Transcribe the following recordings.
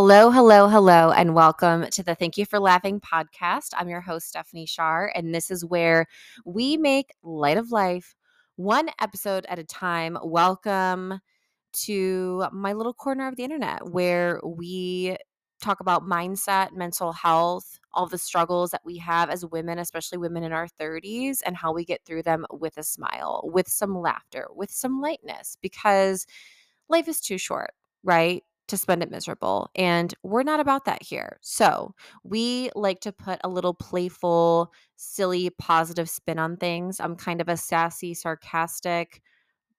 Hello, hello, hello, and welcome to the Thank You for Laughing podcast. I'm your host, Stephanie Shar, and this is where we make light of life one episode at a time. Welcome to my little corner of the internet where we talk about mindset, mental health, all the struggles that we have as women, especially women in our 30s, and how we get through them with a smile, with some laughter, with some lightness, because life is too short, right? To spend it miserable. And we're not about that here. So we like to put a little playful, silly, positive spin on things. I'm kind of a sassy, sarcastic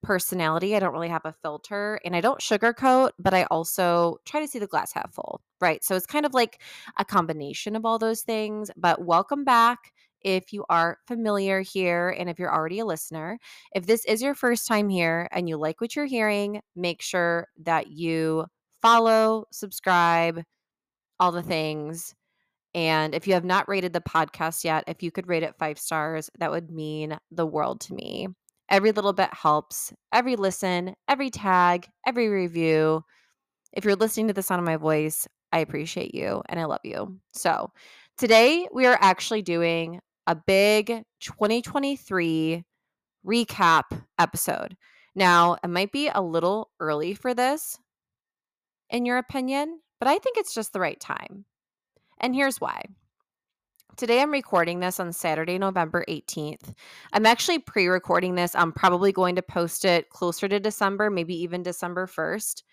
personality. I don't really have a filter and I don't sugarcoat, but I also try to see the glass half full, right? So it's kind of like a combination of all those things. But welcome back if you are familiar here and if you're already a listener. If this is your first time here and you like what you're hearing, make sure that you follow, subscribe, all the things. And if you have not rated the podcast yet, if you could rate it five stars, that would mean the world to me. Every little bit helps. Every listen, every tag, every review. If you're listening to the sound of my voice, I appreciate you and I love you. So, today we are actually doing a big 2023 recap episode. Now, it might be a little early for this in your opinion, but I think it's just the right time. And here's why. Today I'm recording this on Saturday, November 18th. I'm actually pre recording this. I'm probably going to post it closer to December, maybe even December 1st.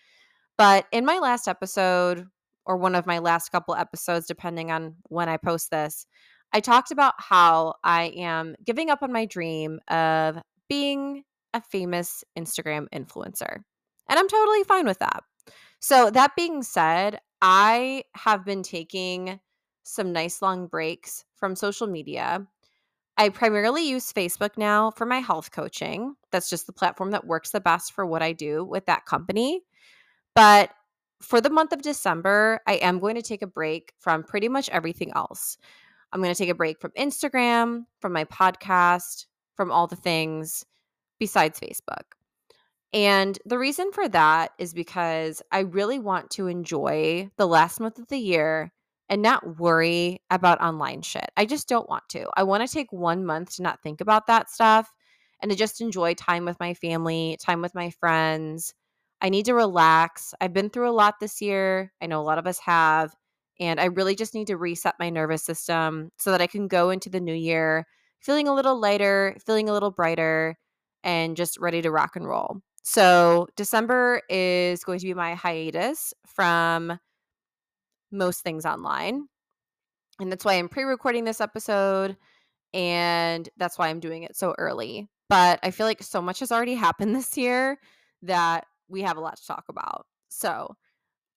But in my last episode, or one of my last couple episodes, depending on when I post this, I talked about how I am giving up on my dream of being a famous Instagram influencer. And I'm totally fine with that. So, that being said, I have been taking some nice long breaks from social media. I primarily use Facebook now for my health coaching. That's just the platform that works the best for what I do with that company. But for the month of December, I am going to take a break from pretty much everything else. I'm going to take a break from Instagram, from my podcast, from all the things besides Facebook. And the reason for that is because I really want to enjoy the last month of the year and not worry about online shit. I just don't want to. I want to take one month to not think about that stuff and to just enjoy time with my family, time with my friends. I need to relax. I've been through a lot this year. I know a lot of us have. And I really just need to reset my nervous system so that I can go into the new year feeling a little lighter, feeling a little brighter, and just ready to rock and roll. So, December is going to be my hiatus from most things online. And that's why I'm pre recording this episode. And that's why I'm doing it so early. But I feel like so much has already happened this year that we have a lot to talk about. So,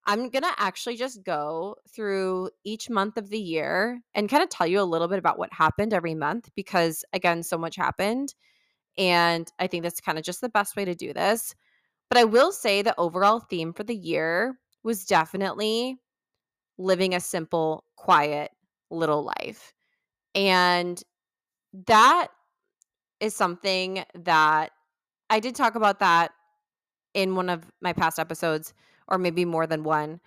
I'm going to actually just go through each month of the year and kind of tell you a little bit about what happened every month because, again, so much happened. And I think that's kind of just the best way to do this. But I will say the overall theme for the year was definitely living a simple, quiet little life. And that is something that I did talk about that in one of my past episodes, or maybe more than one.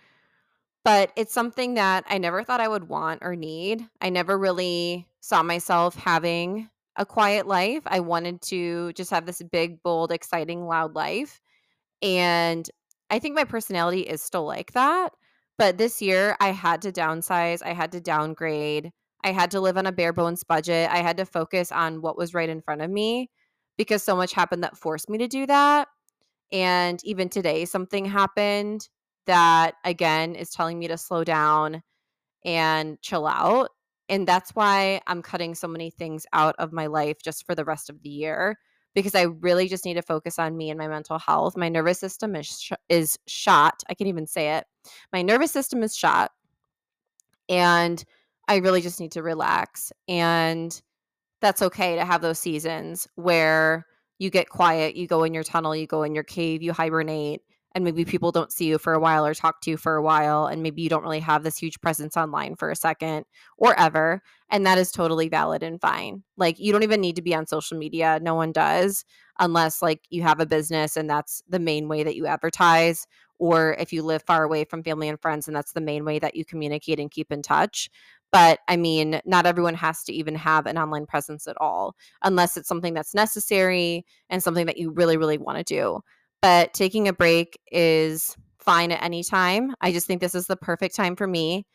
But it's something that I never thought I would want or need. I never really saw myself having a quiet life. I wanted to just have this big, bold, exciting, loud life. And I think my personality is still like that. But this year, I had to downsize, I had to downgrade, I had to live on a bare bones budget. I had to focus on what was right in front of me because so much happened that forced me to do that. And even today, something happened that, again, is telling me to slow down and chill out. And that's why I'm cutting so many things out of my life just for the rest of the year because I really just need to focus on me and my mental health. My nervous system is sh- is shot. I can even say it. My nervous system is shot. And I really just need to relax and that's okay to have those seasons where you get quiet, you go in your tunnel, you go in your cave, you hibernate and maybe people don't see you for a while or talk to you for a while and maybe you don't really have this huge presence online for a second or ever and that is totally valid and fine like you don't even need to be on social media no one does unless like you have a business and that's the main way that you advertise or if you live far away from family and friends and that's the main way that you communicate and keep in touch. But I mean, not everyone has to even have an online presence at all, unless it's something that's necessary and something that you really, really want to do. But taking a break is fine at any time. I just think this is the perfect time for me.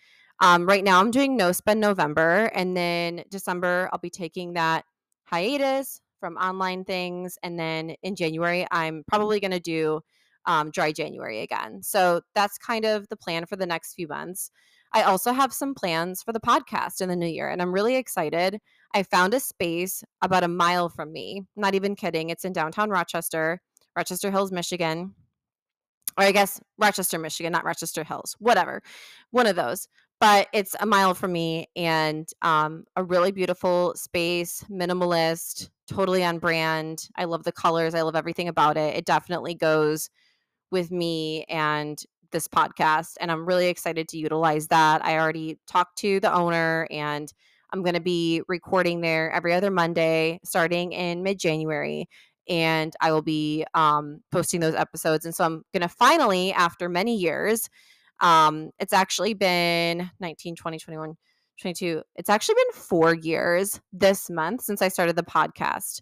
Um, right now, I'm doing no spend November, and then December, I'll be taking that hiatus from online things. And then in January, I'm probably going to do um, dry January again. So that's kind of the plan for the next few months. I also have some plans for the podcast in the new year, and I'm really excited. I found a space about a mile from me. Not even kidding. It's in downtown Rochester, Rochester Hills, Michigan. Or I guess Rochester, Michigan, not Rochester Hills, whatever. One of those. But it's a mile from me and um, a really beautiful space, minimalist, totally on brand. I love the colors. I love everything about it. It definitely goes with me and this podcast and I'm really excited to utilize that. I already talked to the owner and I'm going to be recording there every other Monday starting in mid January. And I will be um, posting those episodes. And so I'm going to finally, after many years, um, it's actually been 19, 20, 21, 22. It's actually been four years this month since I started the podcast.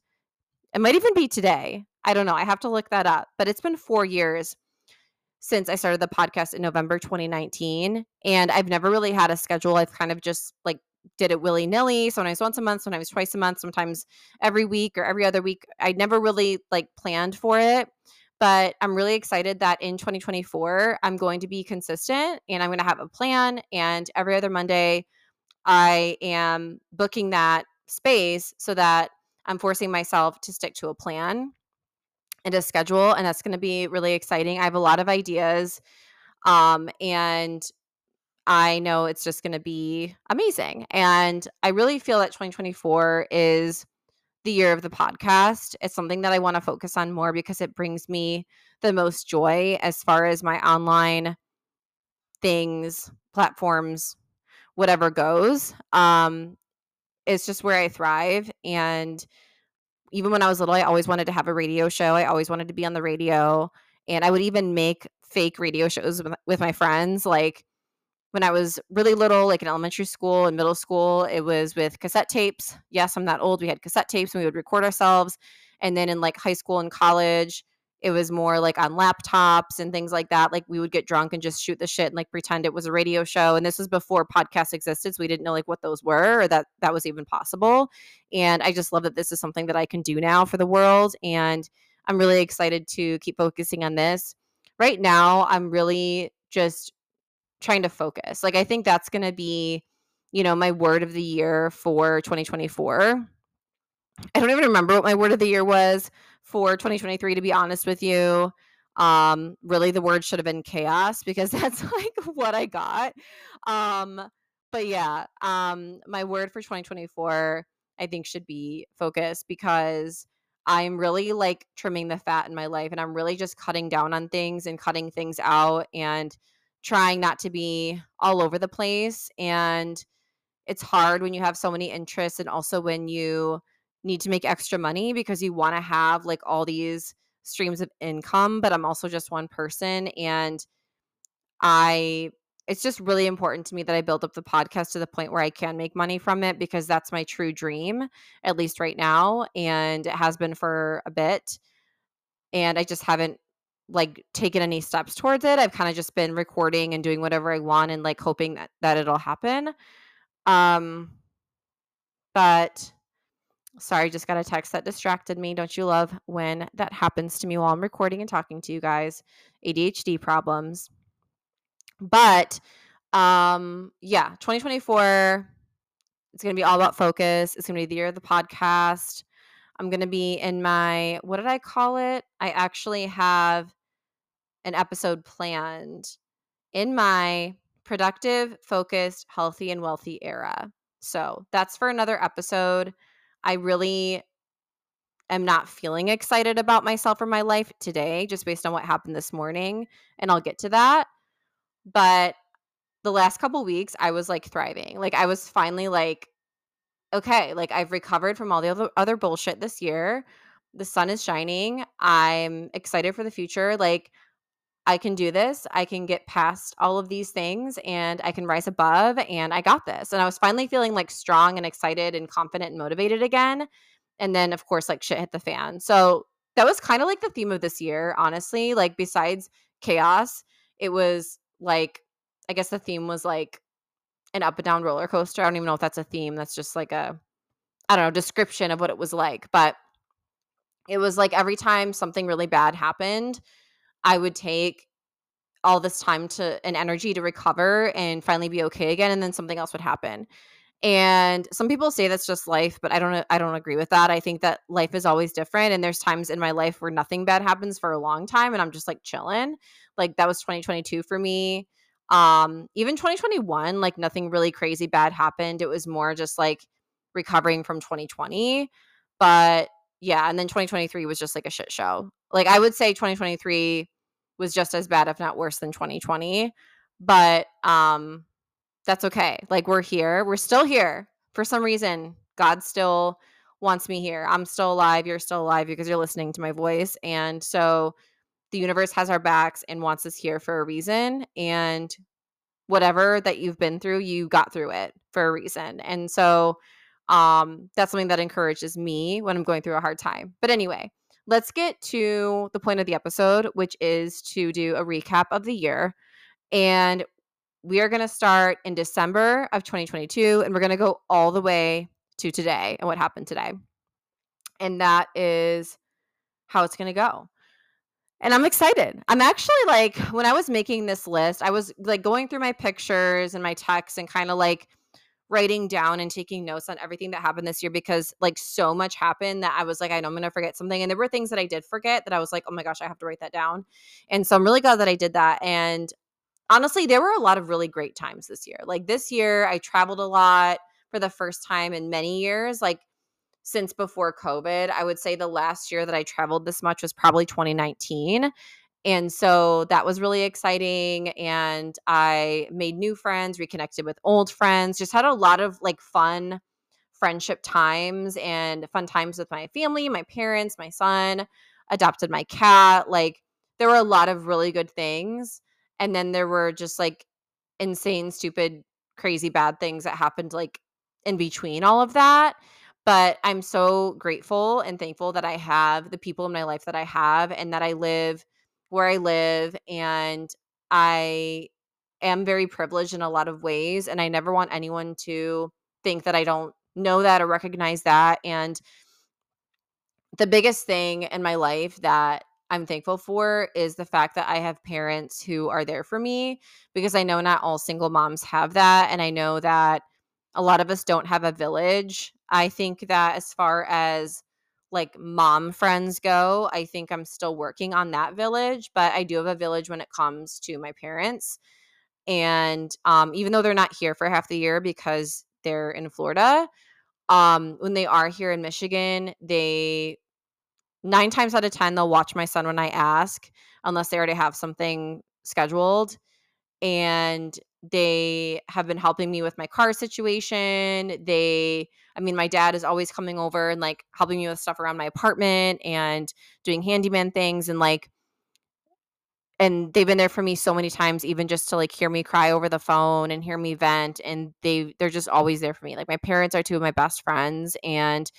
It might even be today. I don't know. I have to look that up. But it's been four years since I started the podcast in November 2019. And I've never really had a schedule. I've kind of just like did it willy nilly. Sometimes once a month, sometimes twice a month, sometimes every week or every other week. I never really like planned for it. But I'm really excited that in 2024, I'm going to be consistent and I'm going to have a plan. And every other Monday, I am booking that space so that I'm forcing myself to stick to a plan and a schedule and that's going to be really exciting. I have a lot of ideas um and I know it's just going to be amazing. And I really feel that 2024 is the year of the podcast. It's something that I want to focus on more because it brings me the most joy as far as my online things, platforms, whatever goes. Um it's just where I thrive and even when I was little, I always wanted to have a radio show. I always wanted to be on the radio. And I would even make fake radio shows with, with my friends. Like when I was really little, like in elementary school and middle school, it was with cassette tapes. Yes, I'm that old. We had cassette tapes and we would record ourselves. And then in like high school and college, it was more like on laptops and things like that. Like we would get drunk and just shoot the shit and like pretend it was a radio show. And this was before podcasts existed, so we didn't know like what those were or that that was even possible. And I just love that this is something that I can do now for the world. And I'm really excited to keep focusing on this. Right now, I'm really just trying to focus. Like I think that's going to be, you know, my word of the year for 2024. I don't even remember what my word of the year was for 2023 to be honest with you um really the word should have been chaos because that's like what i got um but yeah um my word for 2024 i think should be focus because i'm really like trimming the fat in my life and i'm really just cutting down on things and cutting things out and trying not to be all over the place and it's hard when you have so many interests and also when you need to make extra money because you want to have like all these streams of income, but I'm also just one person and I it's just really important to me that I build up the podcast to the point where I can make money from it because that's my true dream, at least right now. And it has been for a bit. And I just haven't like taken any steps towards it. I've kind of just been recording and doing whatever I want and like hoping that, that it'll happen. Um, but Sorry, just got a text that distracted me. Don't you love when that happens to me while I'm recording and talking to you guys? ADHD problems. But um yeah, 2024 it's going to be all about focus. It's going to be the year of the podcast. I'm going to be in my what did I call it? I actually have an episode planned in my productive, focused, healthy and wealthy era. So, that's for another episode. I really am not feeling excited about myself or my life today, just based on what happened this morning. And I'll get to that. But the last couple weeks, I was like thriving. Like, I was finally like, okay, like I've recovered from all the other, bullshit this year. The sun is shining. I'm excited for the future. Like, I can do this. I can get past all of these things and I can rise above and I got this. And I was finally feeling like strong and excited and confident and motivated again. And then, of course, like shit hit the fan. So that was kind of like the theme of this year, honestly. Like, besides chaos, it was like, I guess the theme was like an up and down roller coaster. I don't even know if that's a theme. That's just like a, I don't know, description of what it was like. But it was like every time something really bad happened, I would take all this time to and energy to recover and finally be okay again and then something else would happen. And some people say that's just life, but I don't I don't agree with that. I think that life is always different and there's times in my life where nothing bad happens for a long time and I'm just like chilling. Like that was 2022 for me. Um even 2021 like nothing really crazy bad happened. It was more just like recovering from 2020. But yeah, and then 2023 was just like a shit show. Like I would say 2023 was just as bad if not worse than 2020 but um that's okay like we're here we're still here. For some reason god still wants me here. I'm still alive you're still alive because you're listening to my voice and so the universe has our backs and wants us here for a reason and whatever that you've been through you got through it for a reason and so um that's something that encourages me when i'm going through a hard time. But anyway let's get to the point of the episode, which is to do a recap of the year. And we are going to start in December of 2022, and we're going to go all the way to today and what happened today. And that is how it's going to go. And I'm excited. I'm actually like, when I was making this list, I was like going through my pictures and my texts and kind of like writing down and taking notes on everything that happened this year because like so much happened that I was like, I know I'm gonna forget something. And there were things that I did forget that I was like, oh my gosh, I have to write that down. And so I'm really glad that I did that. And honestly, there were a lot of really great times this year. Like this year, I traveled a lot for the first time in many years. Like since before COVID, I would say the last year that I traveled this much was probably 2019. And so that was really exciting. And I made new friends, reconnected with old friends, just had a lot of like fun friendship times and fun times with my family, my parents, my son, adopted my cat. Like there were a lot of really good things. And then there were just like insane, stupid, crazy bad things that happened like in between all of that. But I'm so grateful and thankful that I have the people in my life that I have and that I live where I live and I am very privileged in a lot of ways and I never want anyone to think that I don't know that or recognize that and the biggest thing in my life that I'm thankful for is the fact that I have parents who are there for me because I know not all single moms have that and I know that a lot of us don't have a village. I think that as far as like mom friends go, I think I'm still working on that village, but I do have a village when it comes to my parents. And um, even though they're not here for half the year because they're in Florida, um, when they are here in Michigan, they nine times out of 10, they'll watch my son when I ask, unless they already have something scheduled. And they have been helping me with my car situation. They, I mean, my dad is always coming over and like helping me with stuff around my apartment and doing handyman things and like, and they've been there for me so many times even just to like hear me cry over the phone and hear me vent and they they're just always there for me like my parents are two of my best friends and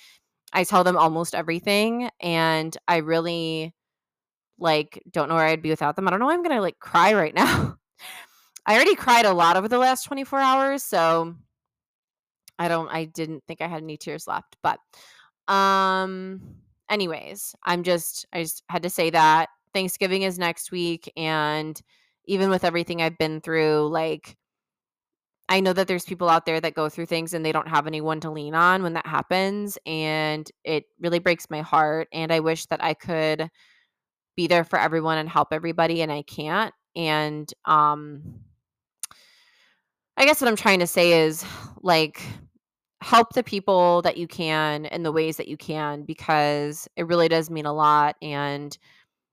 i tell them almost everything and i really like don't know where i'd be without them i don't know why i'm gonna like cry right now I already cried a lot over the last 24 hours, so I don't I didn't think I had any tears left, but um anyways, I'm just I just had to say that. Thanksgiving is next week and even with everything I've been through, like I know that there's people out there that go through things and they don't have anyone to lean on when that happens and it really breaks my heart and I wish that I could be there for everyone and help everybody and I can't and um I guess what I'm trying to say is like help the people that you can in the ways that you can because it really does mean a lot and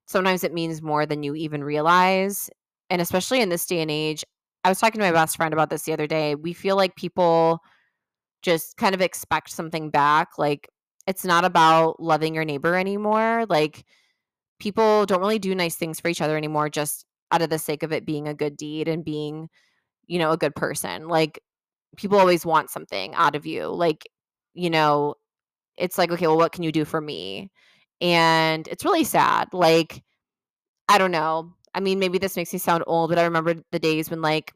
sometimes it means more than you even realize and especially in this day and age I was talking to my best friend about this the other day we feel like people just kind of expect something back like it's not about loving your neighbor anymore like people don't really do nice things for each other anymore just out of the sake of it being a good deed and being, you know, a good person. Like people always want something out of you. Like, you know, it's like, okay, well, what can you do for me? And it's really sad. Like, I don't know. I mean, maybe this makes me sound old, but I remember the days when like,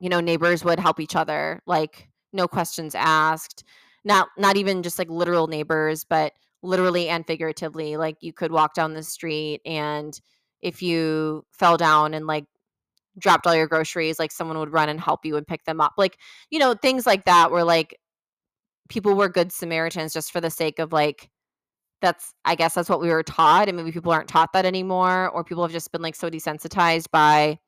you know, neighbors would help each other, like no questions asked. Not not even just like literal neighbors, but literally and figuratively. Like you could walk down the street and if you fell down and like dropped all your groceries, like someone would run and help you and pick them up. Like, you know, things like that where like people were good Samaritans just for the sake of like that's I guess that's what we were taught and maybe people aren't taught that anymore or people have just been like so desensitized by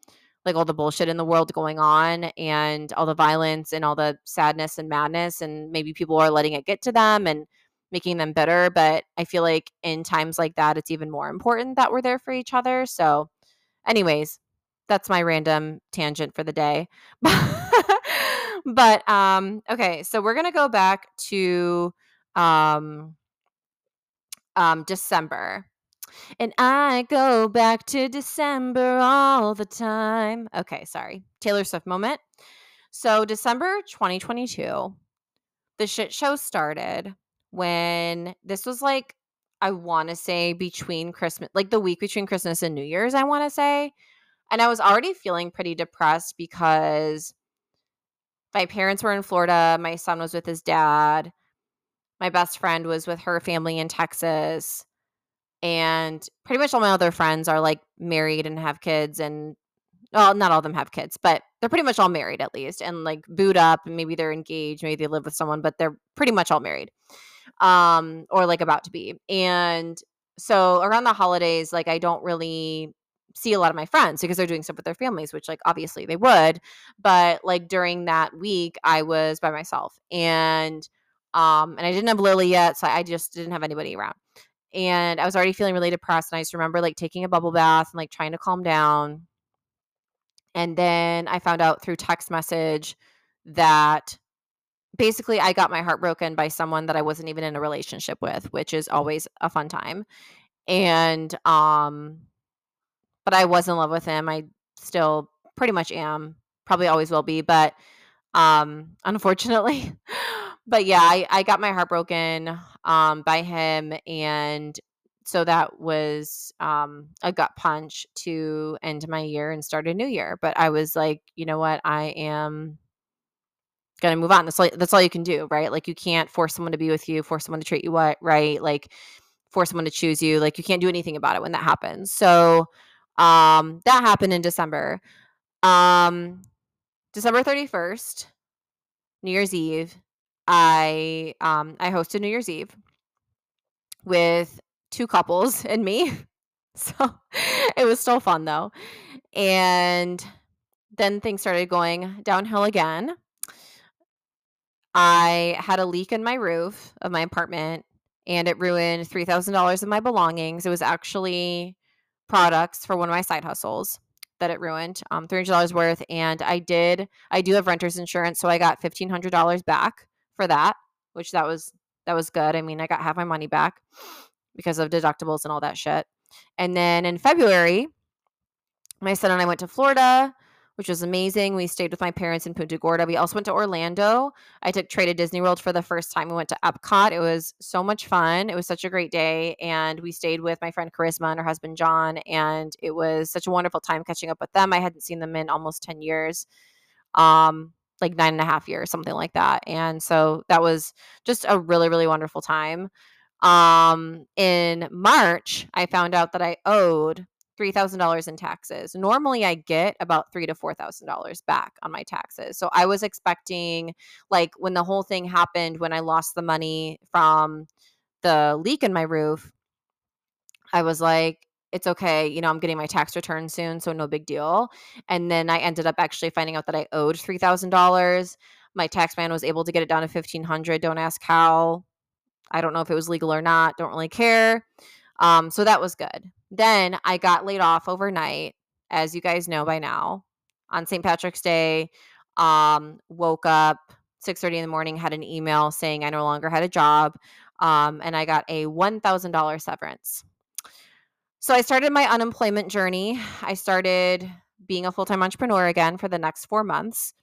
like all the bullshit in the world going on and all the violence and all the sadness and madness and maybe people are letting it get to them and making them bitter but I feel like in times like that it's even more important that we're there for each other. So anyways, that's my random tangent for the day. but um okay, so we're going to go back to um um December. And I go back to December all the time. Okay, sorry. Taylor Swift moment. So, December 2022, the shit show started when this was like, I want to say between Christmas, like the week between Christmas and New Year's, I want to say. And I was already feeling pretty depressed because my parents were in Florida. My son was with his dad. My best friend was with her family in Texas and pretty much all my other friends are like married and have kids and well not all of them have kids but they're pretty much all married at least and like boot up and maybe they're engaged maybe they live with someone but they're pretty much all married um or like about to be and so around the holidays like i don't really see a lot of my friends because they're doing stuff with their families which like obviously they would but like during that week i was by myself and um and i didn't have lily yet so i just didn't have anybody around and I was already feeling really depressed. And I just remember like taking a bubble bath and like trying to calm down. And then I found out through text message that basically I got my heart broken by someone that I wasn't even in a relationship with, which is always a fun time. And um but I was in love with him. I still pretty much am. Probably always will be, but um unfortunately but yeah, I, I got my heart broken um, by him, and so that was um, a gut punch to end my year and start a new year. But I was like, you know what, I am gonna move on. That's all, that's all you can do, right? Like you can't force someone to be with you, force someone to treat you what, right? Like force someone to choose you. Like you can't do anything about it when that happens. So um, that happened in December. Um, December 31st, New Year's Eve, I um I hosted New Year's Eve with two couples and me. So it was still fun though. And then things started going downhill again. I had a leak in my roof of my apartment and it ruined $3,000 of my belongings. It was actually products for one of my side hustles that it ruined, um, $300 worth. And I did, I do have renter's insurance. So I got $1,500 back for that, which that was that was good. I mean, I got half my money back because of deductibles and all that shit. And then in February, my son and I went to Florida, which was amazing. We stayed with my parents in Punta Gorda. We also went to Orlando. I took Trey to Disney World for the first time. We went to Epcot. It was so much fun. It was such a great day. And we stayed with my friend Charisma and her husband John. And it was such a wonderful time catching up with them. I hadn't seen them in almost 10 years. Um, like nine and a half years, something like that. And so that was just a really, really wonderful time. Um, in March, I found out that I owed three thousand dollars in taxes. Normally, I get about three to four thousand dollars back on my taxes. So I was expecting, like, when the whole thing happened, when I lost the money from the leak in my roof, I was like, it's okay. You know, I'm getting my tax return soon, so no big deal. And then I ended up actually finding out that I owed $3,000. My tax man was able to get it down to 1500 Don't ask how. I don't know if it was legal or not. Don't really care. Um, so that was good. Then I got laid off overnight, as you guys know by now, on St. Patrick's Day. Um, woke up 6:30 in the morning, had an email saying I no longer had a job, um, and I got a $1,000 severance So I started my unemployment journey. I started being a full time entrepreneur again for the next four months.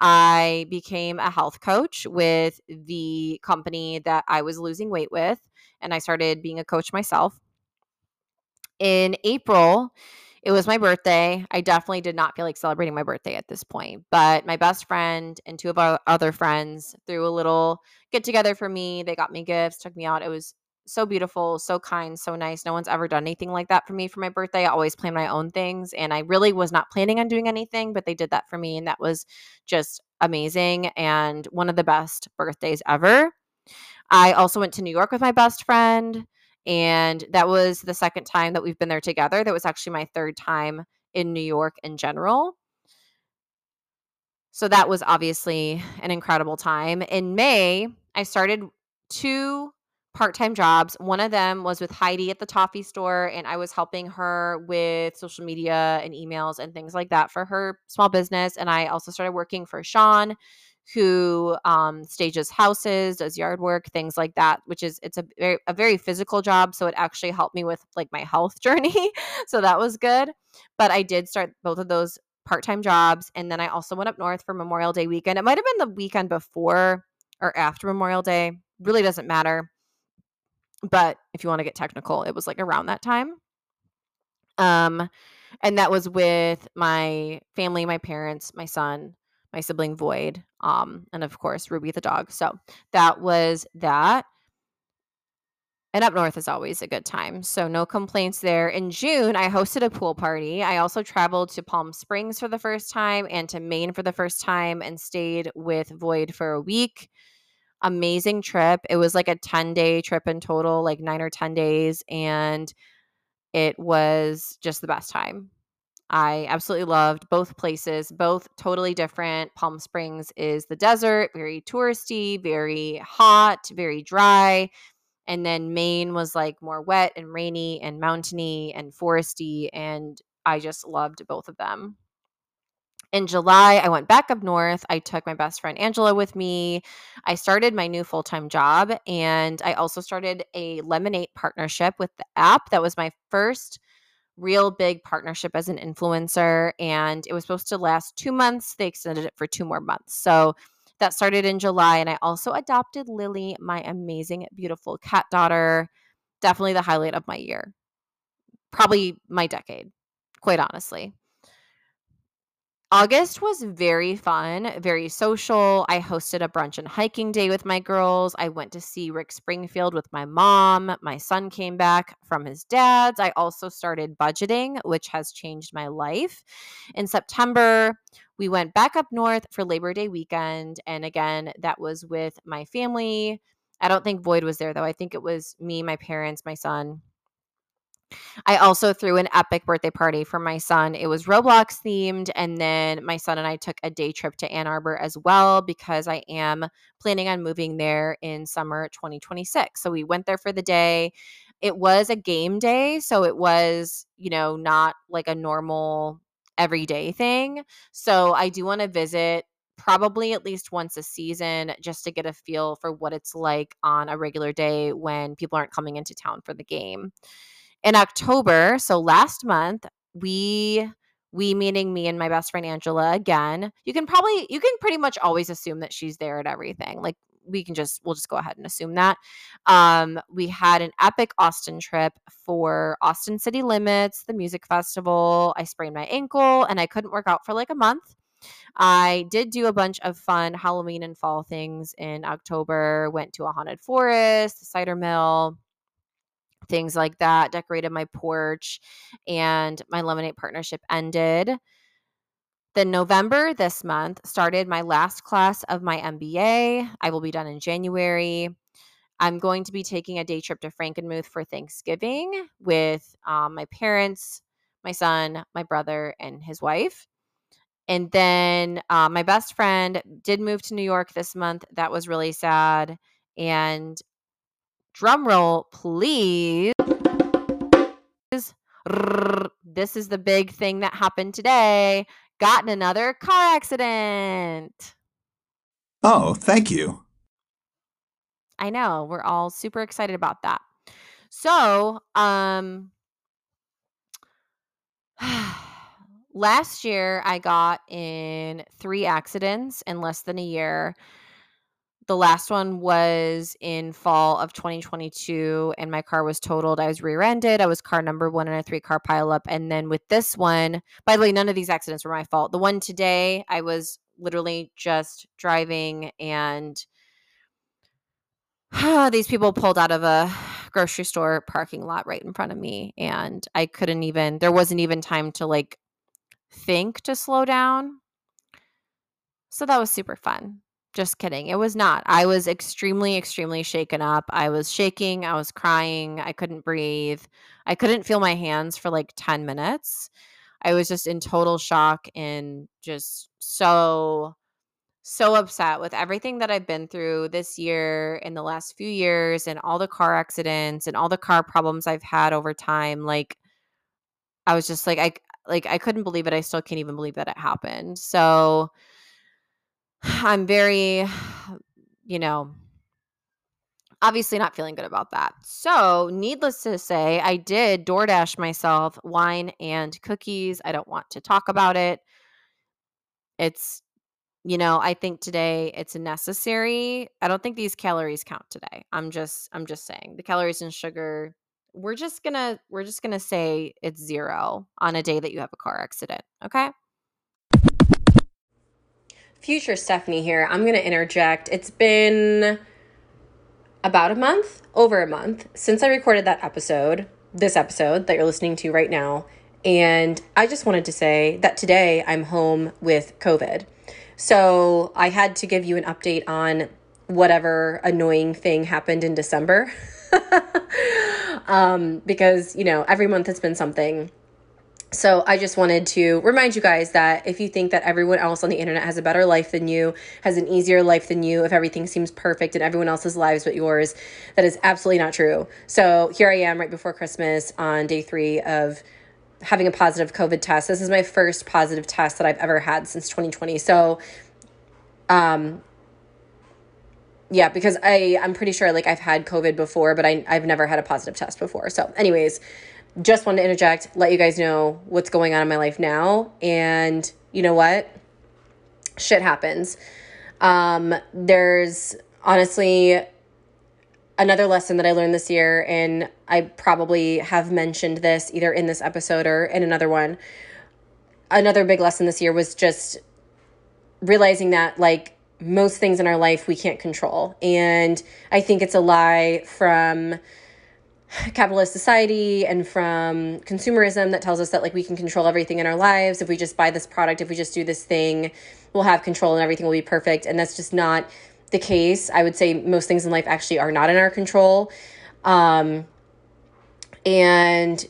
I became a health coach with the company that I was losing weight with, and I started being a coach myself. In April, it was my birthday. I definitely did not feel like celebrating my birthday at this point, but my best friend and two of our other friends threw a little get together for me. They got me gifts, took me out. It was so beautiful, so kind, so nice. No one's ever done anything like that for me for my birthday. I always plan my own things, and I really was not planning on doing anything, but they did that for me, and that was just amazing and one of the best birthdays ever. I also went to New York with my best friend. And that was the second time that we've been there together. That was actually my third time in New York in general. So that was obviously an incredible time. In May, I started two part time jobs. One of them was with Heidi at the toffee store, and I was helping her with social media and emails and things like that for her small business. And I also started working for Sean who um, stages houses, does yard work, things like that. Which is it's a very a very physical job, so it actually helped me with like my health journey. so that was good. But I did start both of those part time jobs, and then I also went up north for Memorial Day weekend. It might have been the weekend before or after Memorial Day. Really doesn't matter. But if you want to get technical, it was like around that time. Um, and that was with my family, my parents, my son, my sibling Void, um, and of course Ruby the dog. So that was that. And up north is always a good time. So no complaints there. In June, I hosted a pool party. I also traveled to Palm Springs for the first time and to Maine for the first time and stayed with Void for a week. Amazing trip. It was like a 10 day trip in total, like nine or 10 days. And it was just the best time. I absolutely loved both places, both totally different. Palm Springs is the desert, very touristy, very hot, very dry. And then Maine was like more wet and rainy and mountainy and foresty. And I just loved both of them. In July, I went back up north. I took my best friend Angela with me. I started my new full time job and I also started a Lemon8 partnership with the app. That was my first real big partnership as an influencer and it was supposed to last two months they extended it for two more months. So that started in july and i also adopted lily my amazing beautiful cat daughter definitely the highlight of my year. Probably my decade quite honestly August was very fun, very social. I hosted a brunch and hiking day with my girls. I went to see Rick Springfield with my mom. My son came back from his dad's. I also started budgeting, which has changed my life. In September, we went back up north for Labor Day weekend. And again, that was with my family. I don't think Void was there though. I think it was me, my parents, my son, I also threw an epic birthday party for my son. It was Roblox themed. And then my son and I took a day trip to Ann Arbor as well because I am planning on moving there in summer 2026. So we went there for the day. It was a game day. So it was, you know, not like a normal everyday thing. So I do want to visit probably at least once a season just to get a feel for what it's like on a regular day when people aren't coming into town for the game in October, so last month, we we meaning me and my best friend Angela again. You can probably you can pretty much always assume that she's there at everything. Like we can just we'll just go ahead and assume that. Um, we had an epic Austin trip for Austin City Limits, the music festival. I sprained my ankle and I couldn't work out for like a month. I did do a bunch of fun Halloween and fall things in October. Went to a haunted forest, cider mill, things like that, decorated my porch, and my Lemon8 partnership ended. Then November this month started my last class of my MBA. I will be done in January. I'm going to be taking a day trip to Frankenmuth for Thanksgiving with um, my parents, my son, my brother, and his wife. And then uh, my best friend did move to New York this month. That was really sad. And drum roll, please. This is the big thing that happened today. Got in another car accident. Oh, thank you. I know. We're all super excited about that. So, um, Last year, I got in three accidents in less than a year. The last one was in fall of 2022, and my car was totaled. I was rear ended. I was car number one in a three car pileup. And then with this one, by the way, none of these accidents were my fault. The one today, I was literally just driving, and these people pulled out of a grocery store parking lot right in front of me. And I couldn't even, there wasn't even time to like think to slow down. So that was super fun. Just kidding. It was not. I was extremely, extremely shaken up. I was shaking. I was crying. I couldn't breathe. I couldn't feel my hands for like 10 minutes. I was just in total shock and just so, so upset with everything that I've been through this year in the last few years and all the car accidents and all the car problems I've had over time. Like, I was just like, I, like, I couldn't believe it. I still can't even believe that it happened. So, I'm very, you know, obviously not feeling good about that. So, needless to say, I did DoorDash myself wine and cookies. I don't want to talk about it. It's, you know, I think today it's necessary. I don't think these calories count today. I'm just I'm just saying. The calories and sugar we're just to we're just to say it's zero on a day that you have a car accident, okay? Future Stephanie here. I'm going to interject. It's been about a month, over a month, since I recorded that episode, this episode that you're listening to right now. And I just wanted to say that today I'm home with COVID. So I had to give you an update on whatever annoying thing happened in December. um, because, you know, every month it's been something so I just wanted to remind you guys that if you think that everyone else on the internet has a better life than you, has an easier life than you, if everything seems perfect in everyone else's lives but yours, that is absolutely not true. So here I am right before Christmas on day three of having a positive COVID test. This is my first positive test that I've ever had since 2020. So, um, yeah, because I I'm pretty sure like I've had COVID before, but I I've never had a positive test before. So, anyways, just wanted to interject, let you guys know what's going on in my life now. And you know what? Shit happens. Um, there's honestly another lesson that I learned this year, and I probably have mentioned this either in this episode or in another one. Another big lesson this year was just realizing that, like, most things in our life we can't control. And I think it's a lie from capitalist society and from consumerism that tells us that like we can control everything in our lives. If we just buy this product if we just do this thing we'll have control and everything will be perfect. And that's just not the case. I would say most things in life actually are not in our control. Um, and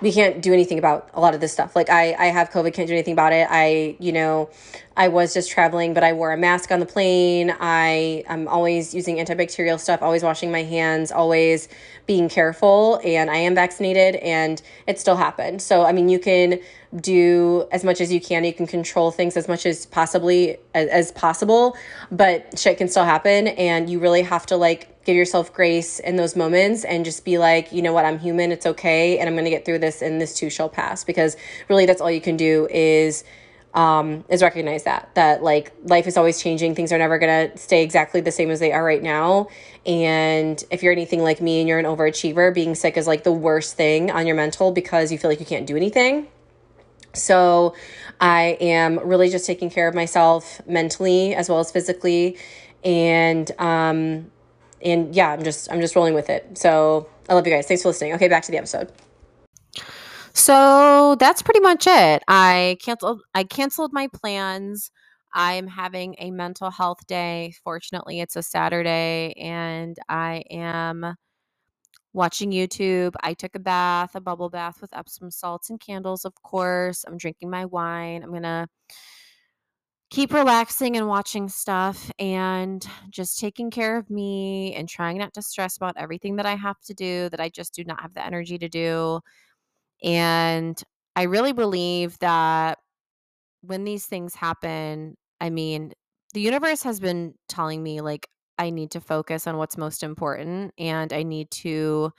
we can't do anything about a lot of this stuff. Like I, I have COVID, can't do anything about it. I, you know, I was just traveling, but I wore a mask on the plane. I, I'm always using antibacterial stuff, always washing my hands, always being careful. And I am vaccinated, and it still happened. So I mean, you can do as much as you can. You can control things as much as possibly as, as possible, but shit can still happen, and you really have to like give yourself grace in those moments and just be like, you know what, I'm human, it's okay, and I'm gonna get through this, and this too shall pass. Because really, that's all you can do is um, is recognize that that like life is always changing. Things are never gonna stay exactly the same as they are right now. And if you're anything like me and you're an overachiever, being sick is like the worst thing on your mental because you feel like you can't do anything. So I am really just taking care of myself mentally as well as physically. And um, and yeah, I'm just I'm just rolling with it. So I love you guys. Thanks for listening. Okay, back to the episode. So that's pretty much it. I canceled I canceled my plans. I'm having a mental health day. Fortunately, it's a Saturday and I am watching YouTube. I took a bath, a bubble bath with Epsom salts and candles, of course. I'm drinking my wine. I'm going to keep relaxing and watching stuff and just taking care of me and trying not to stress about everything that I have to do that I just do not have the energy to do. And I really believe that when these things happen, I mean, the universe has been telling me like I need to focus on what's most important and I need to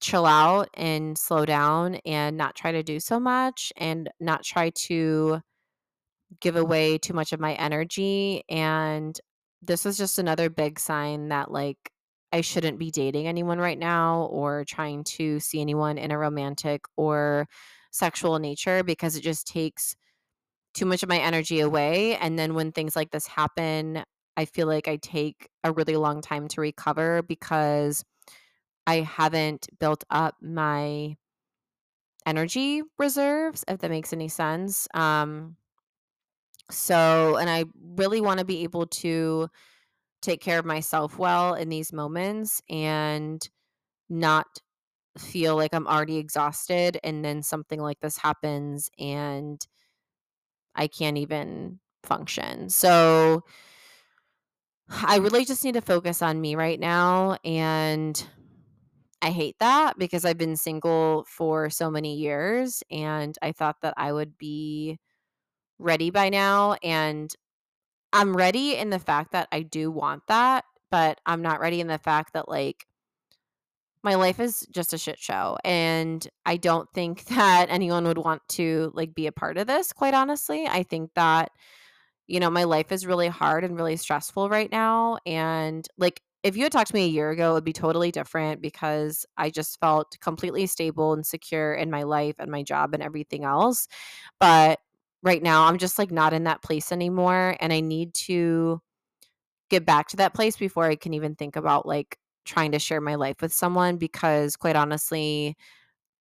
chill out and slow down and not try to do so much and not try to give away too much of my energy and this is just another big sign that like I shouldn't be dating anyone right now or trying to see anyone in a romantic or sexual nature because it just takes too much of my energy away and then when things like this happen I feel like I take a really long time to recover because I haven't built up my energy reserves if that makes any sense um so, and I really want to be able to take care of myself well in these moments and not feel like I'm already exhausted and then something like this happens and I can't even function. So, I really just need to focus on me right now and I hate that because I've been single for so many years and I thought that I would be ready by now and I'm ready in the fact that I do want that, but I'm not ready in the fact that like my life is just a shit show and I don't think that anyone would want to like be a part of this quite honestly. I think that you know, my life is really hard and really stressful right now and like if you had talked to me a year ago, it would be totally different because I just felt completely stable and secure in my life and my job and everything else. But right now, I'm just like not in that place anymore. And I need to get back to that place before I can even think about like trying to share my life with someone because quite honestly,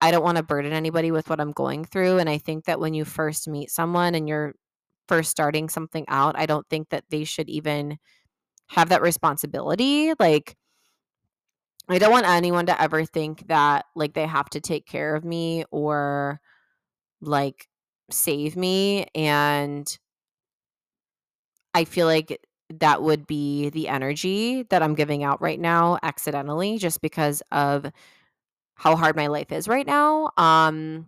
I don't want to burden anybody with what I'm going through and I think that when you first meet someone and you're first starting something out, I don't think that they should even have that responsibility. Like I don't want anyone to ever think that like they have to take care of me or like save me and I feel like that would be the energy that I'm giving out right now accidentally just because of how hard my life is right now. Um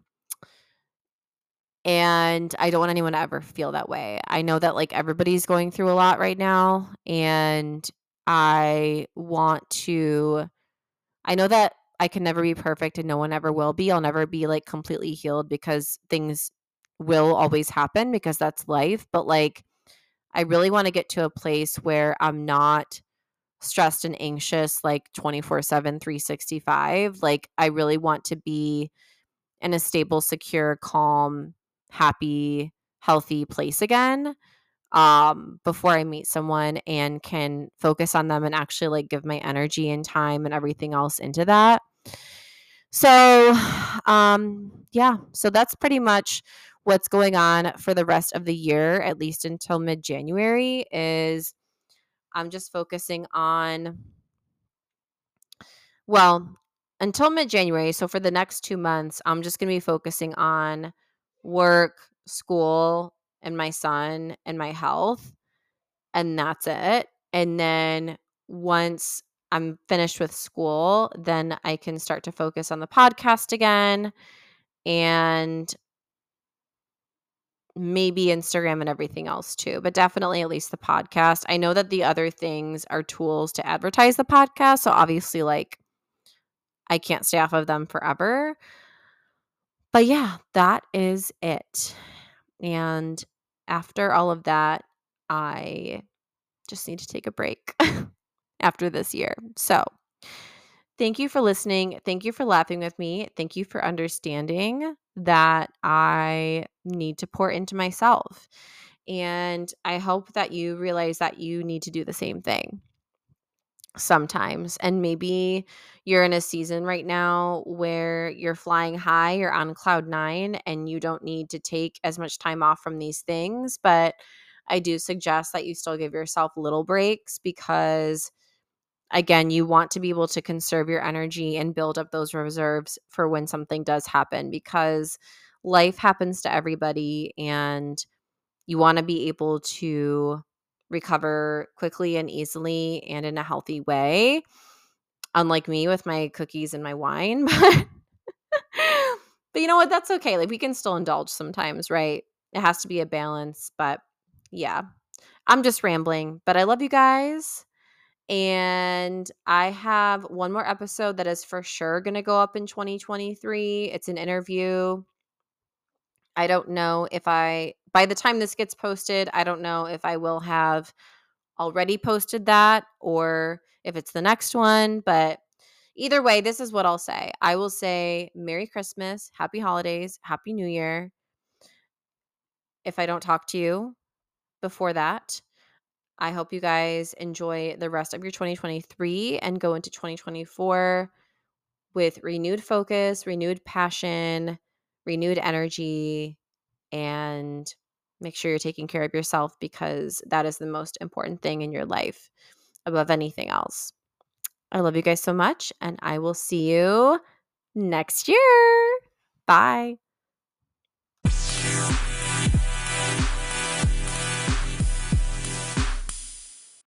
and I don't want anyone to ever feel that way. I know that like everybody's going through a lot right now and I want to I know that I can never be perfect and no one ever will be. I'll never be like completely healed because things will always happen because that's life, but like I really want to get to a place where I'm not stressed and anxious like 24 7, 365. Like, I really want to be in a stable, secure, calm, happy, healthy place again um before I meet someone and can focus on them and actually like give my energy and time and everything else into that. So, um yeah, so that's pretty much what's going on for the rest of the year at least until mid-January is I'm just focusing on well, until mid-January, so for the next 2 months, I'm just going to be focusing on work, school, and my son and my health, and that's it. And then once I'm finished with school, then I can start to focus on the podcast again and maybe Instagram and everything else too, but definitely at least the podcast. I know that the other things are tools to advertise the podcast, so obviously like I can't stay off of them forever. But yeah, that is it. And after all of that, I just need to take a break after this year. So, thank you for listening. Thank you for laughing with me. Thank you for understanding that I need to pour into myself. And I hope that you realize that you need to do the same thing sometimes. And maybe you're in a season right now where you're flying high, you're on cloud nine, and you don't need to take as much time off from these things. But I do suggest that you still give yourself little breaks because, again, you want to be able to conserve your energy and build up those reserves for when something does happen because life happens to everybody and you want to be able to recover quickly and easily and in a healthy way. Unlike me with my cookies and my wine, but you know what? That's okay. Like we can still indulge sometimes, right? It has to be a balance, but yeah. I'm just rambling, but I love you guys And I have one more episode that is for sure going to go up in 2023. It's an interview. I don't know if I, by the time this gets posted, I don't know if I will have already posted that or if it's the next one. But either way, this is what I'll say I will say Merry Christmas, Happy Holidays, Happy New Year. If I don't talk to you before that, I hope you guys enjoy the rest of your 2023 and go into 2024 with renewed focus, renewed passion, renewed energy, and make sure you're taking care of yourself because that is the most important thing in your life above anything else. I love you guys so much, and I will see you next year. Bye.